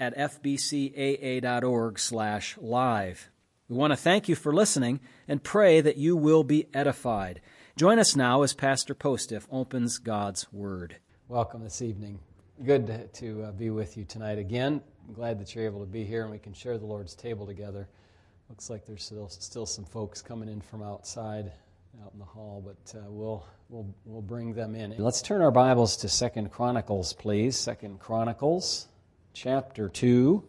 at fbcaa.org slash live. We want to thank you for listening and pray that you will be edified. Join us now as Pastor Postiff opens God's Word. Welcome this evening. Good to uh, be with you tonight again. I'm glad that you're able to be here and we can share the Lord's table together. Looks like there's still, still some folks coming in from outside, out in the hall, but uh, we'll, we'll, we'll bring them in. Let's turn our Bibles to Second Chronicles, please. Second Chronicles chapter 2.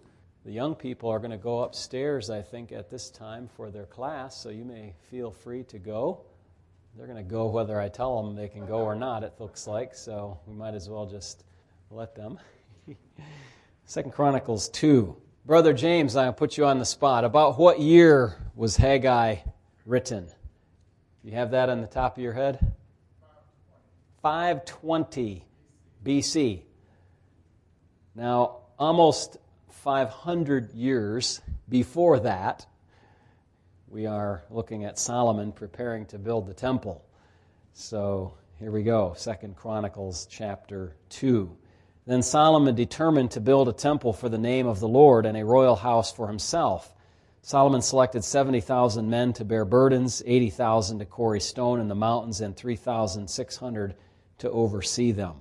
The young people are going to go upstairs, I think, at this time for their class, so you may feel free to go. They're going to go whether I tell them they can go or not, it looks like, so we might as well just let them. Second Chronicles 2. Brother James, I'll put you on the spot. About what year was Haggai written? You have that on the top of your head? 520 BC. Now, almost 500 years before that, we are looking at Solomon preparing to build the temple. So here we go, Second Chronicles chapter 2. Then Solomon determined to build a temple for the name of the Lord and a royal house for himself. Solomon selected 70,000 men to bear burdens, 80,000 to quarry stone in the mountains, and 3,600 to oversee them.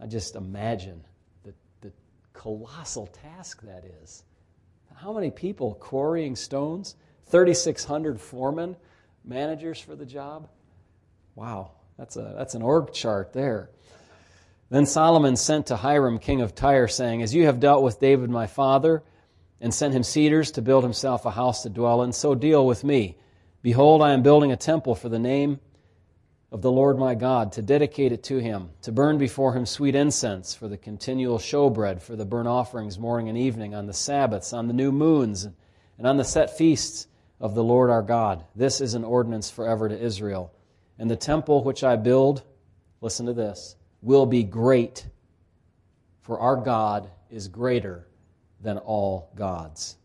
I just imagine colossal task that is. How many people quarrying stones? 3,600 foremen, managers for the job? Wow, that's, a, that's an org chart there. Then Solomon sent to Hiram, king of Tyre, saying, As you have dealt with David my father, and sent him cedars to build himself a house to dwell in, so deal with me. Behold, I am building a temple for the name of the Lord my God, to dedicate it to him, to burn before him sweet incense, for the continual showbread, for the burnt offerings morning and evening, on the Sabbaths, on the new moons, and on the set feasts of the Lord our God. This is an ordinance forever to Israel. And the temple which I build, listen to this, will be great, for our God is greater than all gods.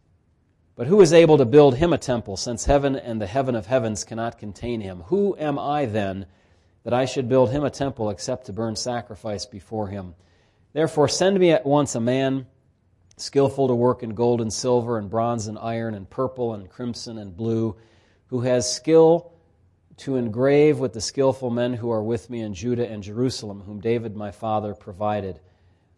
But who is able to build him a temple, since heaven and the heaven of heavens cannot contain him? Who am I then? That I should build him a temple except to burn sacrifice before him. Therefore, send me at once a man skillful to work in gold and silver and bronze and iron and purple and crimson and blue, who has skill to engrave with the skillful men who are with me in Judah and Jerusalem, whom David my father provided.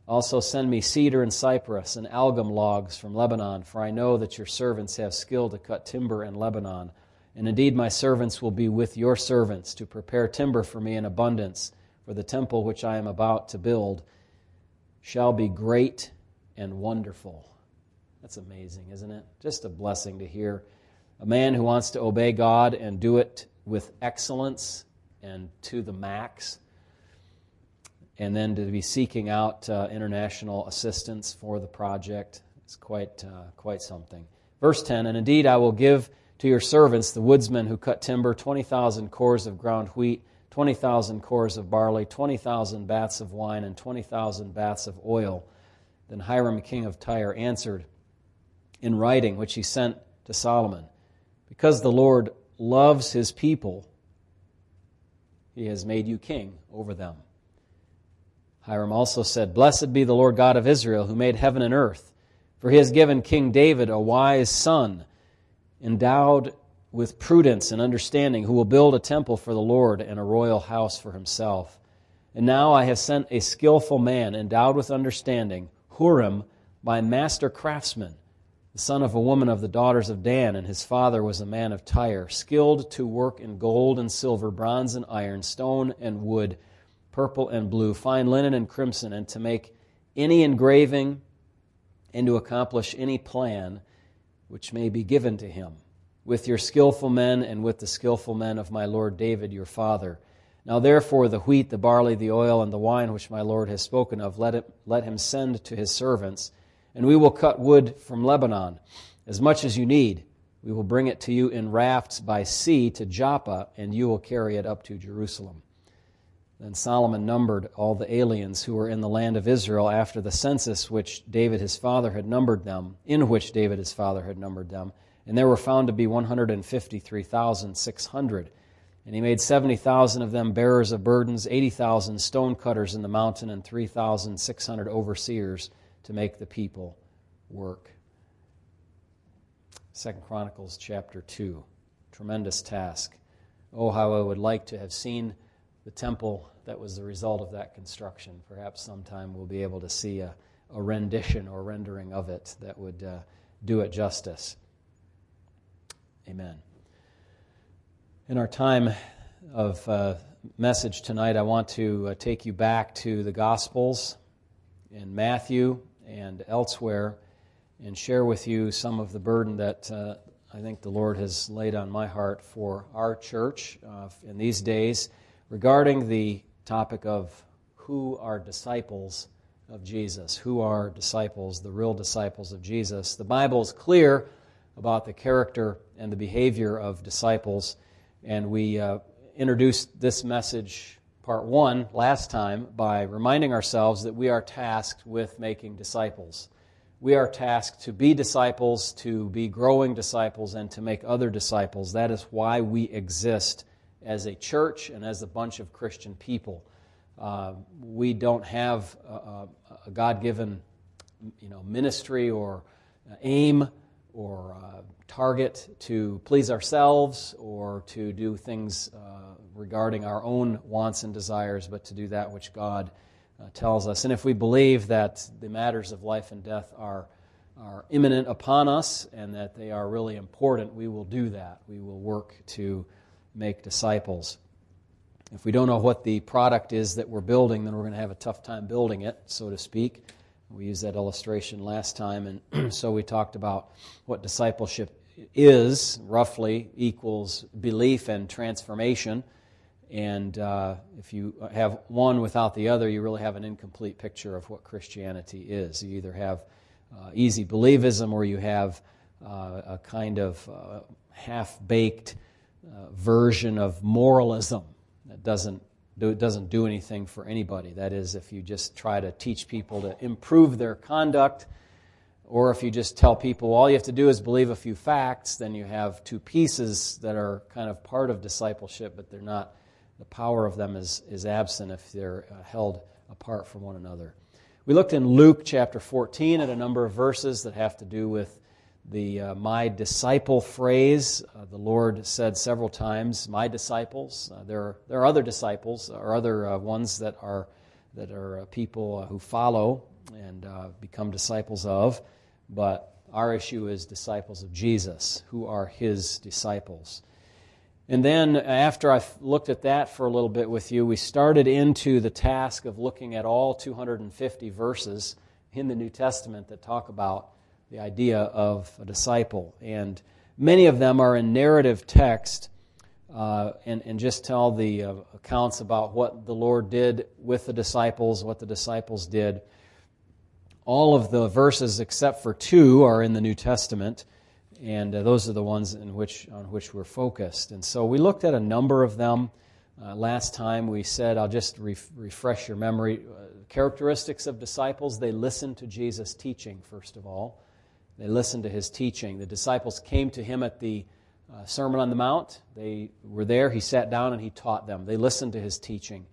Also send me cedar and cypress and algum logs from Lebanon, for I know that your servants have skill to cut timber in Lebanon. And indeed, my servants will be with your servants to prepare timber for me in abundance, for the temple which I am about to build shall be great and wonderful. That's amazing, isn't it? Just a blessing to hear a man who wants to obey God and do it with excellence and to the max, and then to be seeking out uh, international assistance for the project. It's quite, uh, quite something. Verse 10 And indeed, I will give to your servants, the woodsmen who cut timber, 20,000 kors of ground wheat, 20,000 kors of barley, 20,000 baths of wine, and 20,000 baths of oil. Then Hiram, king of Tyre, answered in writing, which he sent to Solomon Because the Lord loves his people, he has made you king over them. Hiram also said, Blessed be the Lord God of Israel, who made heaven and earth, for he has given King David a wise son endowed with prudence and understanding, who will build a temple for the Lord and a royal house for himself. And now I have sent a skillful man, endowed with understanding, Huram, my master craftsman, the son of a woman of the daughters of Dan, and his father was a man of Tyre, skilled to work in gold and silver, bronze and iron, stone and wood, purple and blue, fine linen and crimson, and to make any engraving and to accomplish any plan which may be given to him, with your skillful men and with the skillful men of my lord David your father. Now therefore the wheat, the barley, the oil, and the wine which my lord has spoken of, let, it, let him send to his servants, and we will cut wood from Lebanon, as much as you need, We will bring it to you in rafts by sea to Joppa, and you will carry it up to Jerusalem. Then Solomon numbered all the aliens who were in the land of Israel after the census which David his father had numbered them, in which David his father had numbered them, and there were found to be 153,600. And he made 70,000 of them bearers of burdens, 80,000 stone cutters in the mountain, and 3,600 overseers to make the people work. Second Chronicles chapter 2. Tremendous task. Oh, how I would like to have seen the temple that was the result of that construction. Perhaps sometime we'll be able to see a, a rendition or rendering of it that would uh, do it justice. Amen. In our time of uh, message tonight, I want to uh, take you back to the Gospels in Matthew and elsewhere and share with you some of the burden that uh, I think the Lord has laid on my heart for our church uh, in these days regarding the topic of who are disciples of Jesus, who are disciples, the real disciples of Jesus. The Bible is clear about the character and the behavior of disciples, and we uh, introduced this message, part one, last time by reminding ourselves that we are tasked with making disciples. We are tasked to be disciples, to be growing disciples, and to make other disciples. That is why we exist as a church and as a bunch of Christian people. Uh, we don't have a, a God given you know, ministry or uh, aim or uh, target to please ourselves or to do things uh, regarding our own wants and desires, but to do that which God uh, tells us. And if we believe that the matters of life and death are, are imminent upon us and that they are really important, we will do that. We will work to make disciples. If we don't know what the product is that we're building, then we're going to have a tough time building it, so to speak. We used that illustration last time, and so we talked about what discipleship is, roughly, equals belief and transformation. And uh, if you have one without the other, you really have an incomplete picture of what Christianity is. You either have uh, easy believism or you have uh, a kind of uh, half baked uh, version of moralism that doesn't do, doesn't do anything for anybody. That is, if you just try to teach people to improve their conduct, or if you just tell people all you have to do is believe a few facts, then you have two pieces that are kind of part of discipleship, but they're not. The power of them is, is absent if they're uh, held apart from one another. We looked in Luke chapter 14 at a number of verses that have to do with the uh, my disciple phrase. Uh, the Lord said several times, my disciples. Uh, there, are, there are other disciples or other uh, ones that are, that are uh, people uh, who follow and become disciples of, but our issue is disciples of Jesus, who are his disciples. And then, after I looked at that for a little bit with you, we started into the task of looking at all 250 verses in the New Testament that talk about the idea of a disciple. And many of them are in narrative text uh, and, and just tell the uh, accounts about what the Lord did with the disciples, what the disciples did. All of the verses except for two are in the New Testament, and uh, those are the ones in which, on which we're focused. And so we looked at a number of them. Uh, last time we said, I'll just ref- refresh your memory. Uh, characteristics of disciples, they listen to Jesus' teaching, first of all. They listened to his teaching. The disciples came to him at the uh, Sermon on the Mount. They were there. He sat down and he taught them. They listened to his teaching.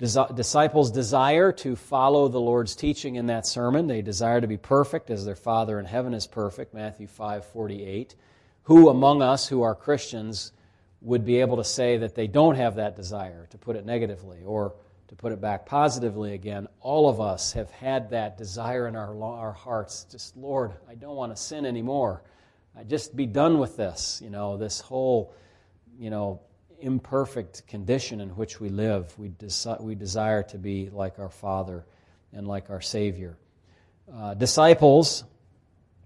Desi- disciples desire to follow the Lord's teaching in that sermon. They desire to be perfect as their Father in heaven is perfect, Matthew 5 48. Who among us who are Christians would be able to say that they don't have that desire, to put it negatively, or to put it back positively again, all of us have had that desire in our, our hearts. Just, Lord, I don't want to sin anymore. I just be done with this. You know, this whole, you know, imperfect condition in which we live. We, desi- we desire to be like our Father and like our Savior. Uh, disciples,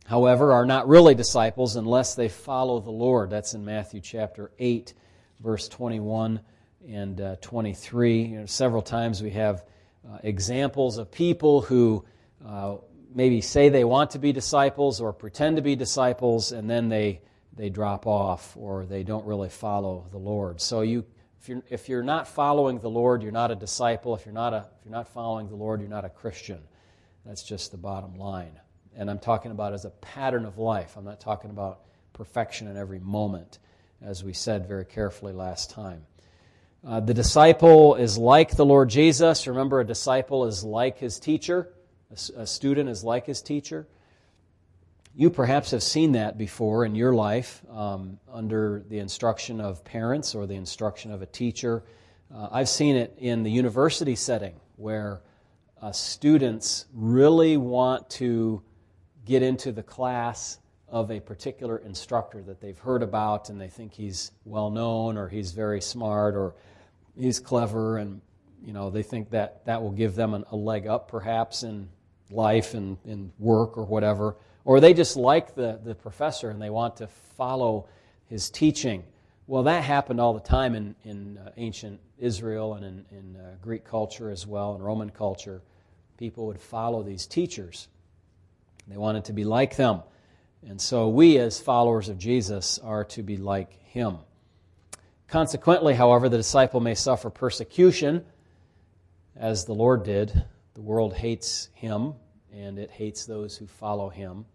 however, are not really disciples unless they follow the Lord. That's in Matthew chapter 8, verse 21 and uh, 23. You know, several times we have uh, examples of people who uh, maybe say they want to be disciples or pretend to be disciples, and then they they drop off or they don't really follow the Lord. So you, if you're, if you're not following the Lord, you're not a disciple. If you're not, a, if you're not following the Lord, you're not a Christian. That's just the bottom line. And I'm talking about as a pattern of life. I'm not talking about perfection in every moment, as we said very carefully last time. Uh, the disciple is like the Lord Jesus. Remember, a disciple is like his teacher, a, a student is like his teacher. You perhaps have seen that before in your life um, under the instruction of parents or the instruction of a teacher. Uh, I've seen it in the university setting where uh, students really want to get into the class of a particular instructor that they've heard about and they think he's well known or he's very smart or he's clever and you know they think that that will give them an, a leg up perhaps in life and in work or whatever. Or they just like the, the professor and they want to follow his teaching. Well that happened all the time in, in uh, ancient israel and in, in uh, greek culture as well and roman culture. People would follow these teachers. They wanted to be like them. And so we as followers of jesus are to be like him Consequently, however, the disciple may suffer persecution, as the Lord did. The world hates him, and it hates those who follow him.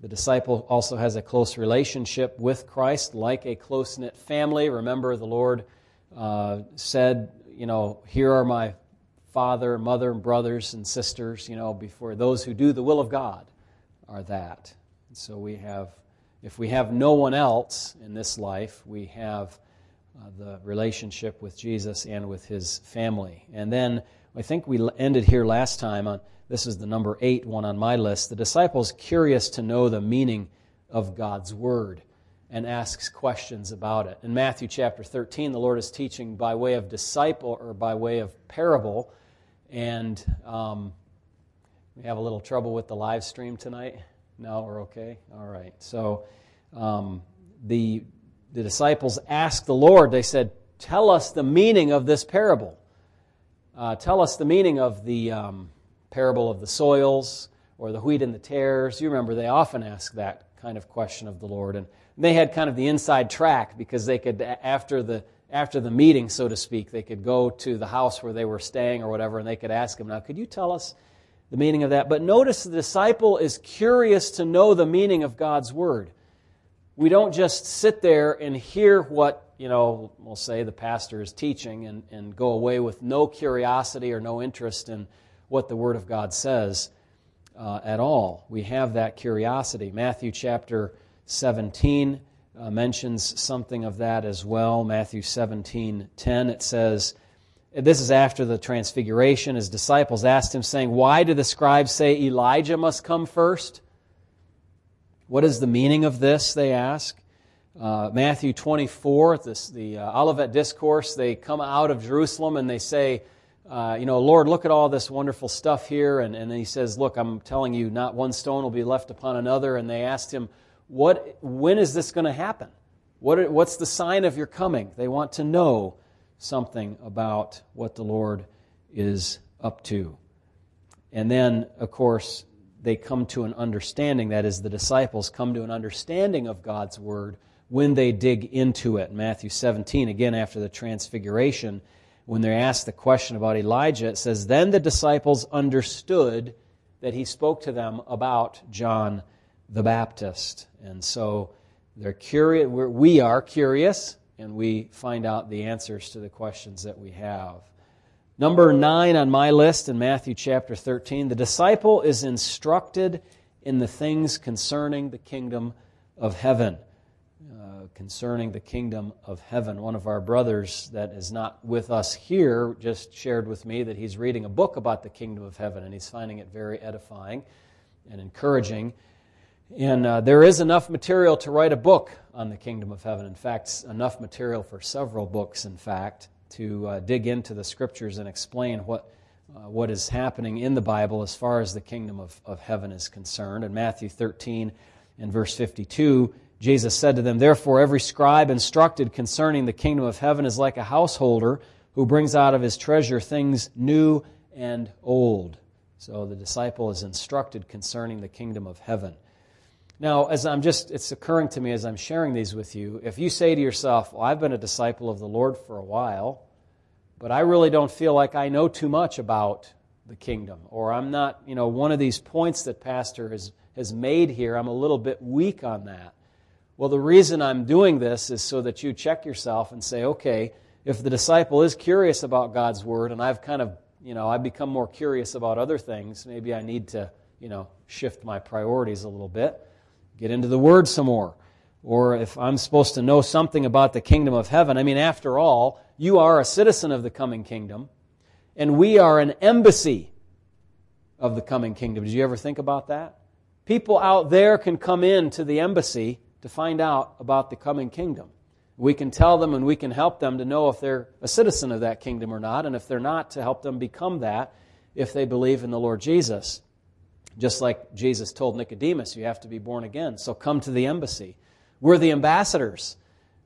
The disciple also has a close relationship with Christ, like a close knit family. Remember, the Lord uh, said, You know, here are my father, mother, and brothers, and sisters, you know, before those who do the will of God are that. And so we have, if we have no one else in this life, we have uh, the relationship with Jesus and with his family. And then I think we ended here last time on this is the number eight one on my list. The disciples curious to know the meaning of God's word and asks questions about it. In Matthew chapter 13, the Lord is teaching by way of disciple or by way of parable. And um, we have a little trouble with the live stream tonight. No, we're okay? All right. So um, the the disciples asked the Lord, they said, Tell us the meaning of this parable. Uh, tell us the meaning of the um, parable of the soils or the wheat and the tares. You remember they often ask that kind of question of the Lord. And they had kind of the inside track because they could, after the, after the meeting, so to speak, they could go to the house where they were staying or whatever and they could ask him, Now, could you tell us the meaning of that? But notice the disciple is curious to know the meaning of God's word we don't just sit there and hear what, you know, we'll say the pastor is teaching and, and go away with no curiosity or no interest in what the Word of God says uh, at all. We have that curiosity. Matthew chapter 17 uh, mentions something of that as well. Matthew 17 10, it says, this is after the transfiguration. His disciples asked him, saying, Why do the scribes say Elijah must come first? What is the meaning of this, they ask. Uh, Matthew 24, this, the uh, Olivet Discourse, they come out of Jerusalem and they say, uh, you know, Lord, look at all this wonderful stuff here. And, and he says, Look, I'm telling you, not one stone will be left upon another. And they asked him, what, When is this going to happen? What, what's the sign of your coming? They want to know something about what the Lord is up to. And then, of course, they come to an understanding, that is, the disciples come to an understanding of God's Word when they dig into it. Matthew 17, again after the transfiguration, when they're asked the question about Elijah, it says, Then the disciples understood that he spoke to them about John the Baptist. And so they're curious, we are curious, and we find out the answers to the questions that we have. Number nine on my list in Matthew chapter 13 the disciple is instructed in the things concerning the kingdom of heaven. Uh, concerning the kingdom of heaven. One of our brothers that is not with us here just shared with me that he's reading a book about the kingdom of heaven and he's finding it very edifying and encouraging. And uh, there is enough material to write a book on the kingdom of heaven. In fact, enough material for several books, in fact to uh, dig into the scriptures and explain what, uh, what is happening in the Bible as far as the kingdom of, of heaven is concerned. In Matthew 13 and verse 52, Jesus said to them, Therefore, every scribe instructed concerning the kingdom of heaven is like a householder who brings out of his treasure things new and old. So the disciple is instructed concerning the kingdom of heaven. Now, as I'm just, it's occurring to me as I'm sharing these with you, if you say to yourself, well, I've been a disciple of the Lord for a while, but I really don't feel like I know too much about the kingdom, or I'm not, you know, one of these points that Pastor has, has made here, I'm a little bit weak on that. Well, the reason I'm doing this is so that you check yourself and say, okay, if the disciple is curious about God's word, and I've kind of, you know, I've become more curious about other things, maybe I need to, you know, shift my priorities a little bit get into the Word some more. Or if I'm supposed to know something about the kingdom of heaven, I mean, after all, you are a citizen of the coming kingdom, and we are an embassy of the coming kingdom. Did you ever think about that? People out there can come in to the embassy to find out about the coming kingdom. We can tell them and we can help them to know if they're a citizen of that kingdom or not, and if they're not, to help them become that if they believe in the Lord Jesus. Just like Jesus told Nicodemus, you have to be born again. So come to the embassy. We're the ambassadors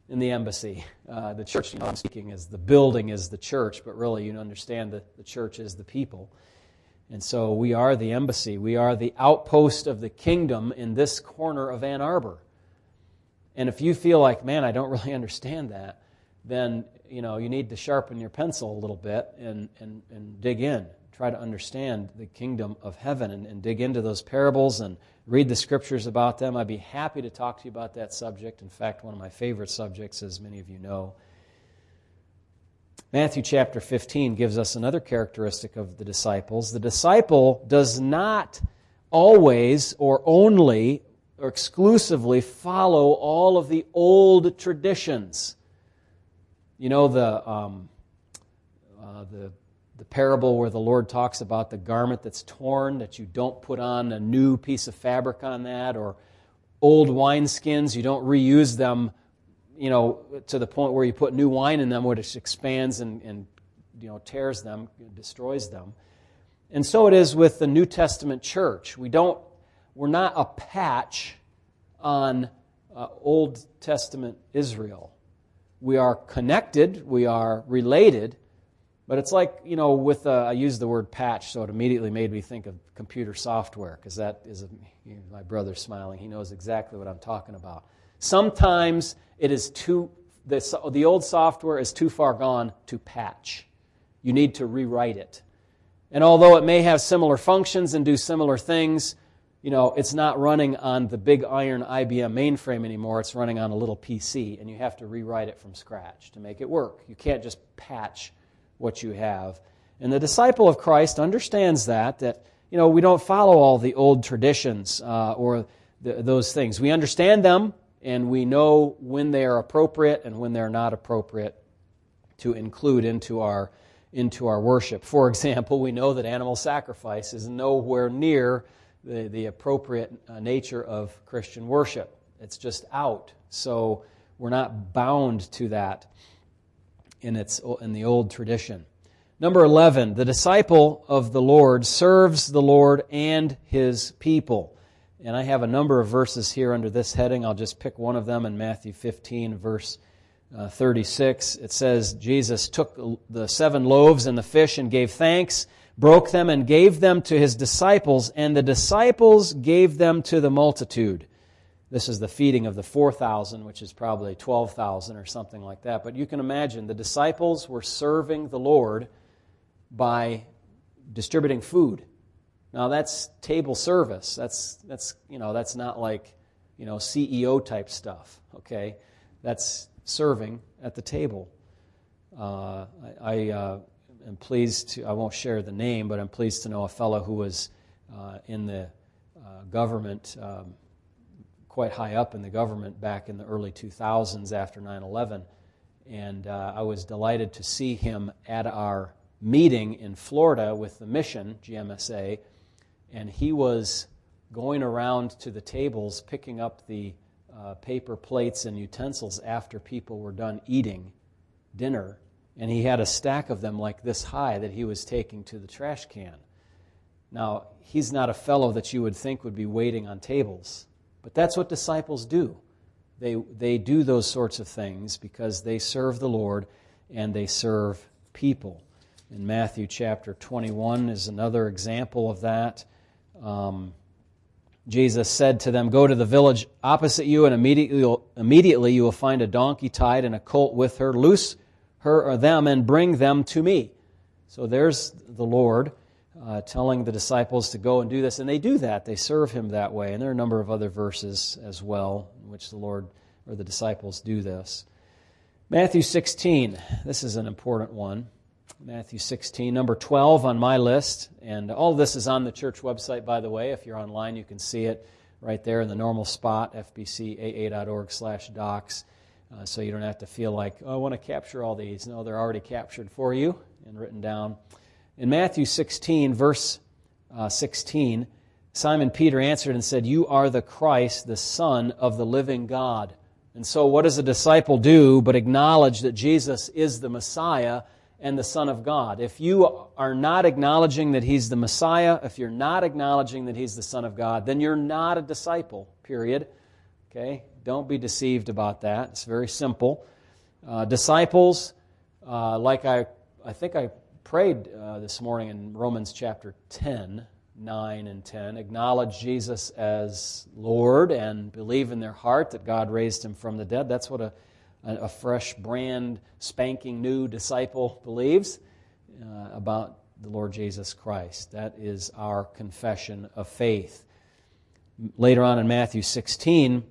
in the embassy. Uh, the church, you know, I'm speaking as the building is the church, but really you understand that the church is the people. And so we are the embassy. We are the outpost of the kingdom in this corner of Ann Arbor. And if you feel like, man, I don't really understand that, then you know you need to sharpen your pencil a little bit and, and, and dig in try to understand the kingdom of heaven and, and, dig into those parables and read the scriptures about them. I'd be happy to talk to you about that subject. In fact, one of my favorite subjects, as many of you know. Matthew chapter 15 gives us another characteristic of the disciples. The disciple does not always or only or exclusively follow all of the old traditions. You know, the, um, uh, the the parable where the Lord talks about the garment that's torn, that you don't put on a new piece of fabric on that, or old wineskins, you don't reuse them, you know, to the point where you put new wine in them, which expands and, and you know, tears them, destroys them. And so it is with the New Testament church. We don't, we're not a patch on uh, Old Testament Israel. We are connected, we are related, but it's like, you know, with, uh, I used the word patch, so it immediately made me think of computer software, because that is, a, you know, my brother's smiling. He knows exactly what I'm talking about. Sometimes it is too, the, the old software is too far gone to patch. You need to rewrite it. And although it may have similar functions and do similar things, you know, it's not running on the big iron IBM mainframe anymore. It's running on a little PC, and you have to rewrite it from scratch to make it work. You can't just patch what you have. And the disciple of Christ understands that, that, you know, we don't follow all the old traditions uh, or the, those things. We understand them and we know when they are appropriate and when they're not appropriate to include into our, into our worship. For example, we know that animal sacrifice is nowhere near the, the appropriate uh, nature of Christian worship. It's just out. So we're not bound to that in, its, in the old tradition. Number 11, the disciple of the Lord serves the Lord and his people. And I have a number of verses here under this heading. I'll just pick one of them in Matthew 15, verse uh, 36. It says, Jesus took the seven loaves and the fish and gave thanks, broke them, and gave them to his disciples, and the disciples gave them to the multitude. This is the feeding of the 4,000, which is probably 12,000 or something like that. But you can imagine the disciples were serving the Lord by distributing food. Now that's table service. That's that's you know that's not like you know CEO type stuff. Okay, that's serving at the table. Uh, I, I uh, am pleased to. I won't share the name, but I'm pleased to know a fellow who was uh, in the uh, government. Um, quite high up in the government back in the early 2000s after 9 11. And uh, I was delighted to see him at our meeting in Florida with the mission, GMSA, and he was going around to the tables picking up the uh, paper plates and utensils after people were done eating dinner. And he had a stack of them like this high that he was taking to the trash can. Now, he's not a fellow that you would think would be waiting on tables. But that's what disciples do. They, they do those sorts of things because they serve the Lord and they serve people. In Matthew chapter 21 is another example of that. Um, Jesus said to them, Go to the village opposite you, and immediately, immediately you will find a donkey tied and a colt with her. Loose her or them and bring them to me. So there's the Lord uh, telling the disciples to go and do this, and they do that. They serve him that way. And there are a number of other verses as well in which the Lord or the disciples do this. Matthew 16, this is an important one. Matthew 16, number 12 on my list. And all this is on the church website, by the way. If you're online, you can see it right there in the normal spot, fbcaa.org slash docs. Uh, so you don't have to feel like, oh, I want to capture all these. No, they're already captured for you and written down. In Matthew 16, verse uh, 16, Simon Peter answered and said, You are the Christ, the Son of the living God. And so, what does a disciple do but acknowledge that Jesus is the Messiah and the Son of God. If you are not acknowledging that He's the Messiah, if you're not acknowledging that He's the Son of God, then you're not a disciple, period. Okay? Don't be deceived about that. It's very simple. Uh, disciples, uh, like I, I think I prayed uh, this morning in Romans chapter 10, 9 and 10, acknowledge Jesus as Lord and believe in their heart that God raised him from the dead. That's what a a, fresh, brand, spanking new disciple believes uh, about the Lord Jesus Christ. That is our confession of faith. Later on in Matthew 16,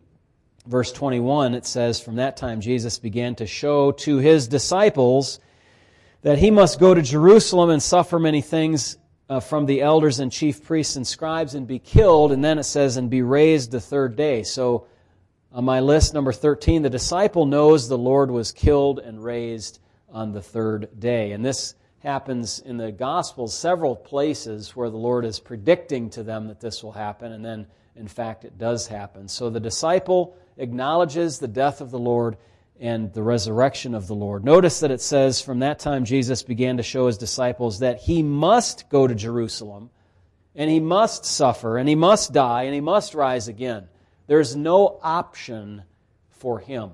verse 21, it says, From that time Jesus began to show to his disciples that he must go to Jerusalem and suffer many things uh, from the elders and chief priests and scribes and be killed. And then it says, and be raised the third day. So on my list, number 13, the disciple knows the Lord was killed and raised on the third day. And this happens in the Gospels several places where the Lord is predicting to them that this will happen, and then, in fact, it does happen. So the disciple acknowledges the death of the Lord and the resurrection of the Lord. Notice that it says, from that time Jesus began to show his disciples that he must go to Jerusalem, and he must suffer, and he must die, and he must rise again. There's no option for him.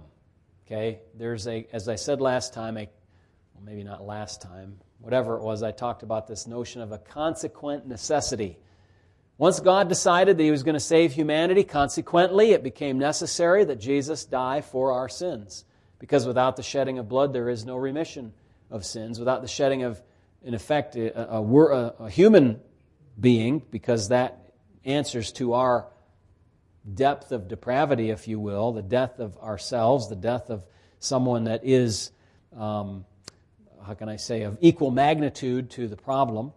Okay? There's a, as I said last time, a, well, maybe not last time, whatever it was, I talked about this notion of a consequent necessity. Once God decided that He was going to save humanity, consequently, it became necessary that Jesus die for our sins. Because without the shedding of blood, there is no remission of sins. Without the shedding of, in effect, a, a, a, a human being, because that answers to our depth of depravity, if you will, the death of ourselves, the death of someone that is, um, how can I say, of equal magnitude to the problem.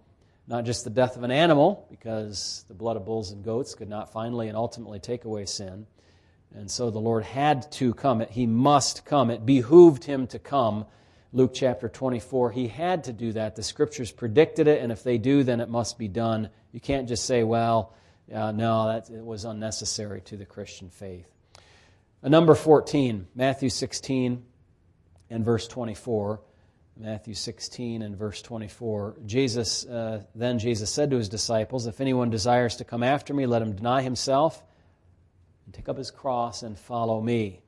Not just the death of an animal, because the blood of bulls and goats could not finally and ultimately take away sin. And so the Lord had to come. He must come. It behooved him to come. Luke chapter 24, he had to do that. The scriptures predicted it, and if they do, then it must be done. You can't just say, well, uh, no, that it was unnecessary to the Christian faith. Uh, number 14, Matthew 16 and verse 24. Matthew 16 and verse 24. Jesus, uh, then Jesus said to his disciples, If anyone desires to come after me, let him deny himself and take up his cross and follow me.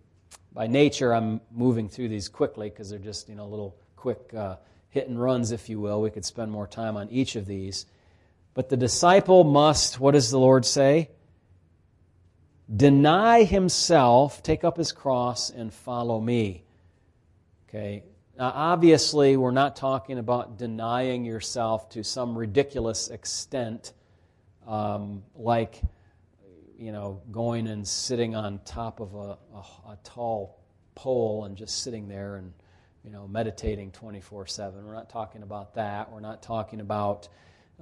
By nature, I'm moving through these quickly because they're just you know little quick uh, hit and runs, if you will. We could spend more time on each of these. But the disciple must, what does the Lord say? Deny himself, take up his cross, and follow me. Okay? Now, obviously, we're not talking about denying yourself to some ridiculous extent, um, like, you know, going and sitting on top of a, a, a tall pole and just sitting there and, you know, meditating 24 7. We're not talking about that. We're not talking about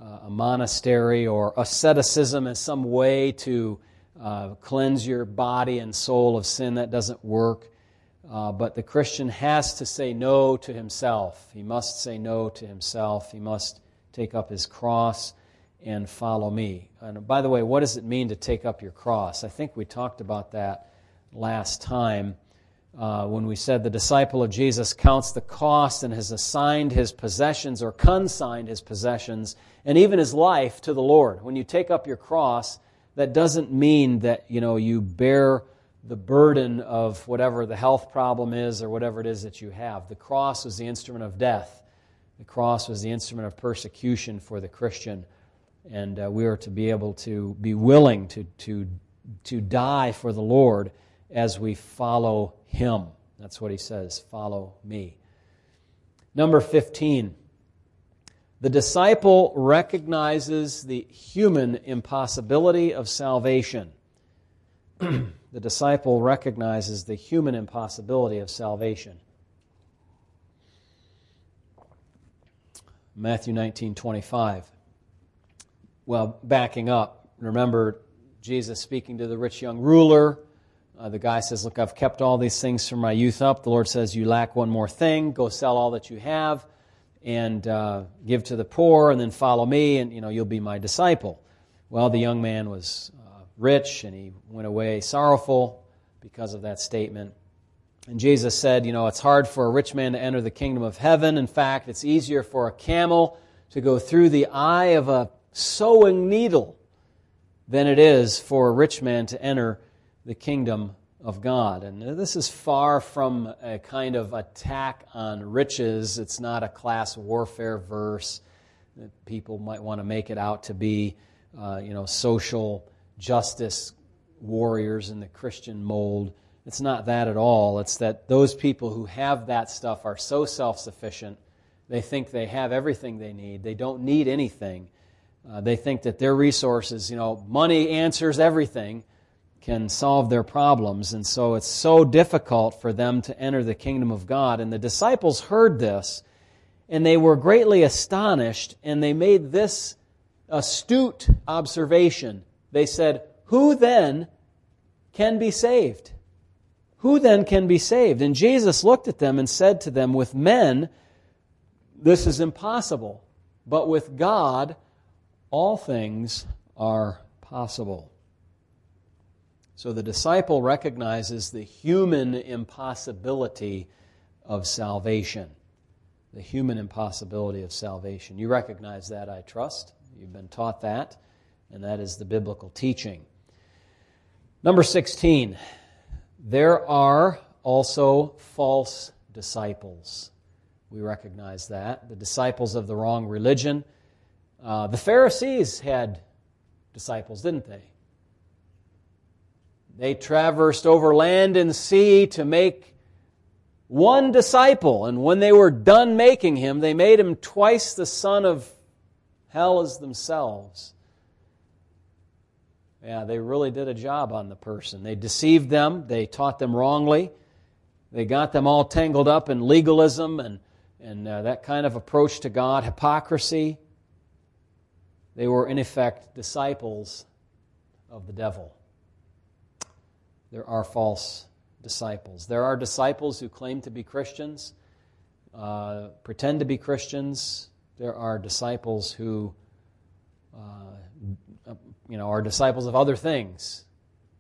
uh, a monastery or asceticism as some way to uh, cleanse your body and soul of sin. That doesn't work. Uh, but the Christian has to say no to himself. He must say no to himself. He must take up his cross and follow me. And by the way, what does it mean to take up your cross? I think we talked about that last time uh, when we said the disciple of Jesus counts the cost and has assigned his possessions or consigned his possessions and even his life to the Lord. When you take up your cross, that doesn't mean that you know you bear the burden of whatever the health problem is or whatever it is that you have. The cross was the instrument of death. The cross was the instrument of persecution for the Christian. And uh, we are to be able to be willing to, to, to die for the Lord as we follow Him. That's what He says follow me. Number 15. The disciple recognizes the human impossibility of salvation. the disciple recognizes the human impossibility of salvation. Matthew 19 25. Well, backing up, remember Jesus speaking to the rich young ruler. Uh, the guy says, Look, I've kept all these things from my youth up. The Lord says, You lack one more thing. Go sell all that you have and uh, give to the poor, and then follow me, and you know you'll be my disciple. Well, the young man was uh, rich, and he went away sorrowful because of that statement. And Jesus said, you know, it's hard for a rich man to enter the kingdom of heaven. In fact, it's easier for a camel to go through the eye of a sewing needle than it is for a rich man to enter the kingdom of God. And this is far from a kind of attack on riches. It's not a class warfare verse that people might want to make it out to be, uh, you know, social justice warriors in the Christian mold. It's not that at all. It's that those people who have that stuff are so self sufficient, they think they have everything they need. They don't need anything. Uh, they think that their resources, you know, money answers everything can solve their problems. And so it's so difficult for them to enter the kingdom of God. And the disciples heard this, and they were greatly astonished, and they made this astute observation. They said, Who then can be saved? Who then can be saved? And Jesus looked at them and said to them, With men, this is impossible, but with God, all things are possible. So the disciple recognizes the human impossibility of salvation. The human impossibility of salvation. You recognize that, I trust. You've been taught that, and that is the biblical teaching. Number 16, there are also false disciples. We recognize that. The disciples of the wrong religion. Uh, the Pharisees had disciples, didn't they? They traversed over land and sea to make one disciple, and when they were done making him, they made him twice the son of hell as themselves. Yeah, they really did a job on the person. They deceived them, they taught them wrongly, they got them all tangled up in legalism and, and uh, that kind of approach to God, hypocrisy. They were, in effect, disciples of the devil there are false disciples. There are disciples who claim to be Christians, uh, pretend to be Christians. There are disciples who, uh, you know, are disciples of other things,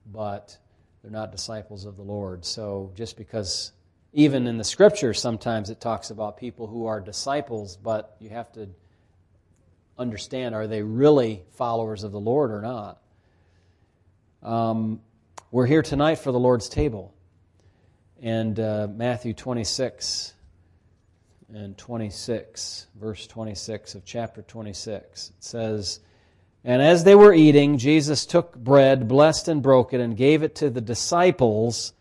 but they're not disciples of the Lord. So just because, even in the Scripture, sometimes it talks about people who are disciples, but you have to understand: are they really followers of the Lord or not? Um, we're here tonight for the Lord's table. And uh, Matthew 26 and 26, verse 26 of chapter 26, it says, And as they were eating, Jesus took bread, blessed and broke it, and gave it to the disciples,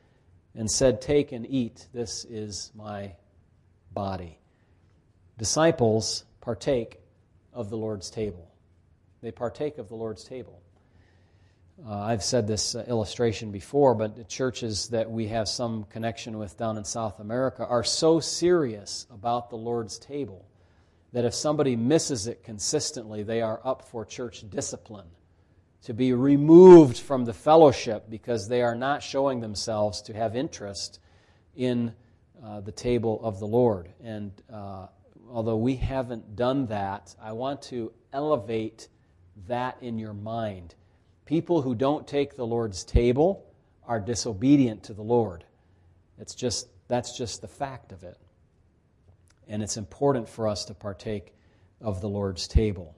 and said, Take and eat. This is my body. Disciples partake of the Lord's table. They partake of the Lord's table. Uh, I've said this uh, illustration before, but the churches that we have some connection with down in South America are so serious about the Lord's table that if somebody misses it consistently, they are up for church discipline to be removed from the fellowship because they are not showing themselves to have interest in uh, the table of the Lord. And uh, although we haven't done that, I want to elevate that in your mind People who don't take the Lord's table are disobedient to the Lord. It's just, that's just the fact of it. And it's important for us to partake of the Lord's table.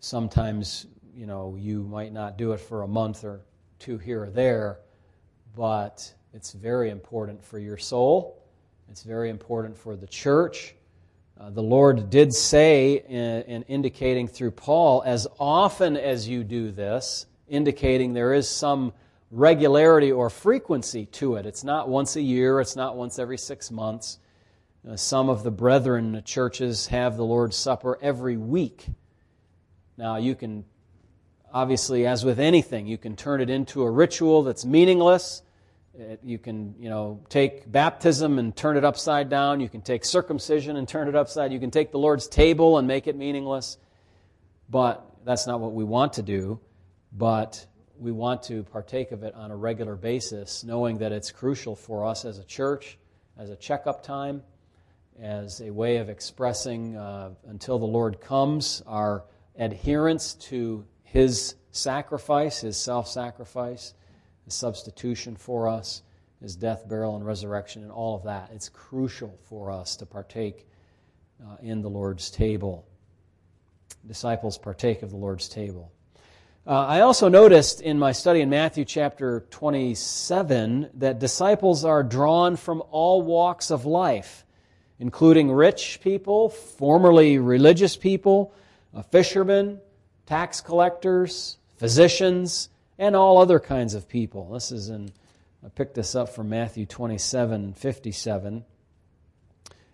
Sometimes, you know, you might not do it for a month or two here or there, but it's very important for your soul. It's very important for the church. Uh, the Lord did say, in, in indicating through Paul, as often as you do this, indicating there is some regularity or frequency to it. It's not once a year, it's not once every six months. Uh, some of the brethren churches have the Lord's Supper every week. Now, you can, obviously, as with anything, you can turn it into a ritual that's meaningless. It, you can, you know, take baptism and turn it upside down. You can take circumcision and turn it upside. You can take the Lord's table and make it meaningless. But that's not what we want to do. But we want to partake of it on a regular basis, knowing that it's crucial for us as a church, as a checkup time, as a way of expressing, uh, until the Lord comes, our adherence to His sacrifice, His self sacrifice, Substitution for us, His death, burial, and resurrection, and all of that. It's crucial for us to partake uh, in the Lord's table. Disciples partake of the Lord's table. Uh, I also noticed in my study in Matthew chapter 27 that disciples are drawn from all walks of life, including rich people, formerly religious people, uh, fishermen, tax collectors, physicians, and all other kinds of people. This is in, I picked this up from Matthew 27 57.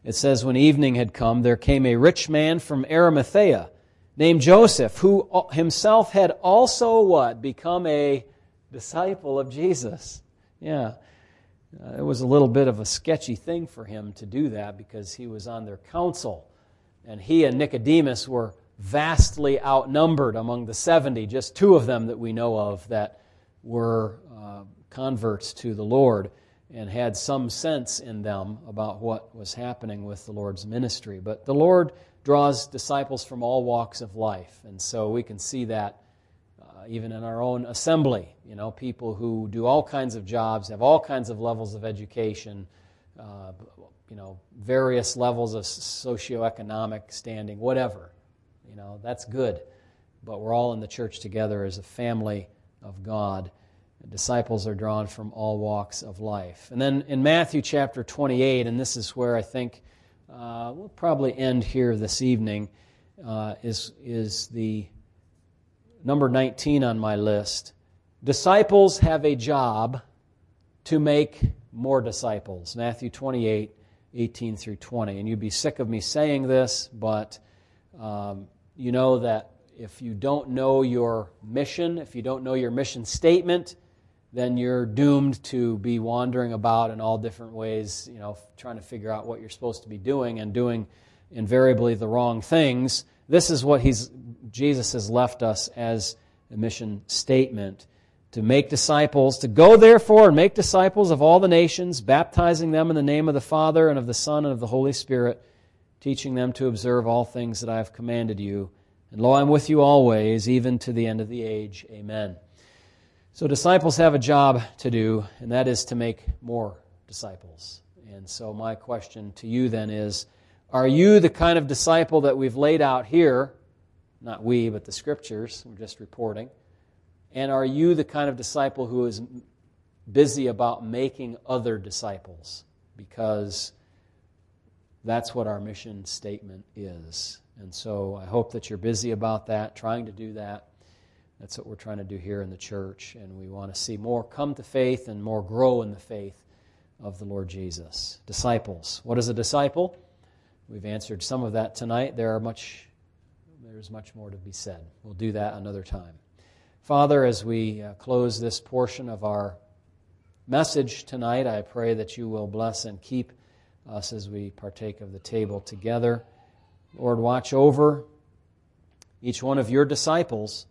It says, When evening had come, there came a rich man from Arimathea named Joseph, who himself had also what? Become a disciple of Jesus. Yeah. Uh, it was a little bit of a sketchy thing for him to do that because he was on their council. And he and Nicodemus were vastly outnumbered among the 70, just two of them that we know of that were uh, converts to the Lord and had some sense in them about what was happening with the Lord's ministry. But the Lord draws disciples from all walks of life. And so we can see that uh, even in our own assembly. You know, people who do all kinds of jobs, have all kinds of levels of education, uh, you know, various levels of socioeconomic standing, whatever. You know, that's good. But we're all in the church together as a family of God. disciples are drawn from all walks of life. And then in Matthew chapter 28, and this is where I think uh, we'll probably end here this evening, uh, is, is the number 19 on my list. Disciples have a job to make more disciples. Matthew 28, 18 through 20. And you'd be sick of me saying this, but um, you know that if you don't know your mission, if you don't know your mission statement, then you're doomed to be wandering about in all different ways, you know, trying to figure out what you're supposed to be doing and doing invariably the wrong things. This is what he's, Jesus has left us as a mission statement to make disciples, to go therefore and make disciples of all the nations, baptizing them in the name of the Father and of the Son and of the Holy Spirit, teaching them to observe all things that I have commanded you. And lo, I'm with you always, even to the end of the age. Amen. So, disciples have a job to do, and that is to make more disciples. And so, my question to you then is Are you the kind of disciple that we've laid out here? Not we, but the scriptures. We're just reporting. And are you the kind of disciple who is busy about making other disciples? Because that's what our mission statement is. And so I hope that you're busy about that, trying to do that. That's what we're trying to do here in the church, and we want to see more come to faith and more grow in the faith of the Lord Jesus. Disciples. What is a disciple? We've answered some of that tonight. There are much there's much more to be said. We'll do that another time. Father, as we uh, close this portion of our message tonight, I pray that you will bless and keep us as we partake of the table together. Lord, watch over each one of your disciples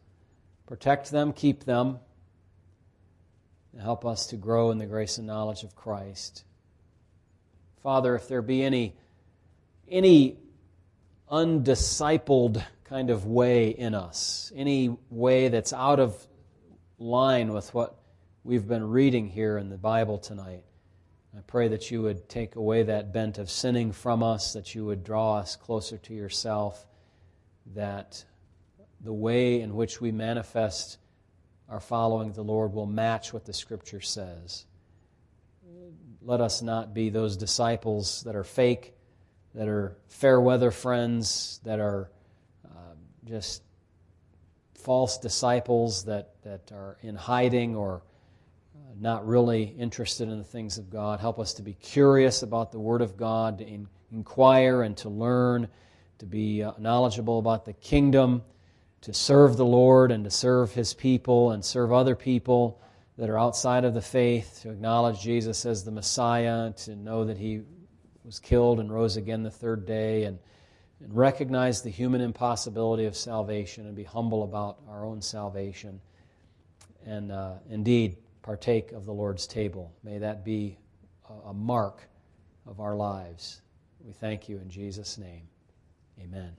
Protect them, keep them, and help us to grow in the grace and knowledge of Christ. Father, if there be any, any undiscipled kind of way in us, any way that's out of line with what we've been reading here in the Bible tonight, I pray that you would take away that bent of sinning from us, that you would draw us closer to yourself, that the way in which we manifest our following the Lord will match what the Scripture says. Let us not be those disciples that are fake. that are fair weather friends, that are uh, just false disciples that, that are in hiding or not really interested in the things of God. Help us to be curious about the Word of God, to in, inquire and to learn, to be uh, knowledgeable about the kingdom, to serve the Lord and to serve His people and serve other people that are outside of the faith, to acknowledge Jesus as the Messiah, to know that He was killed and rose again the third day, and and recognize the human impossibility of salvation and be humble about our own salvation. And uh, indeed, partake of the Lord's table. May that be a, mark of our lives. We thank you in Jesus' name. Amen.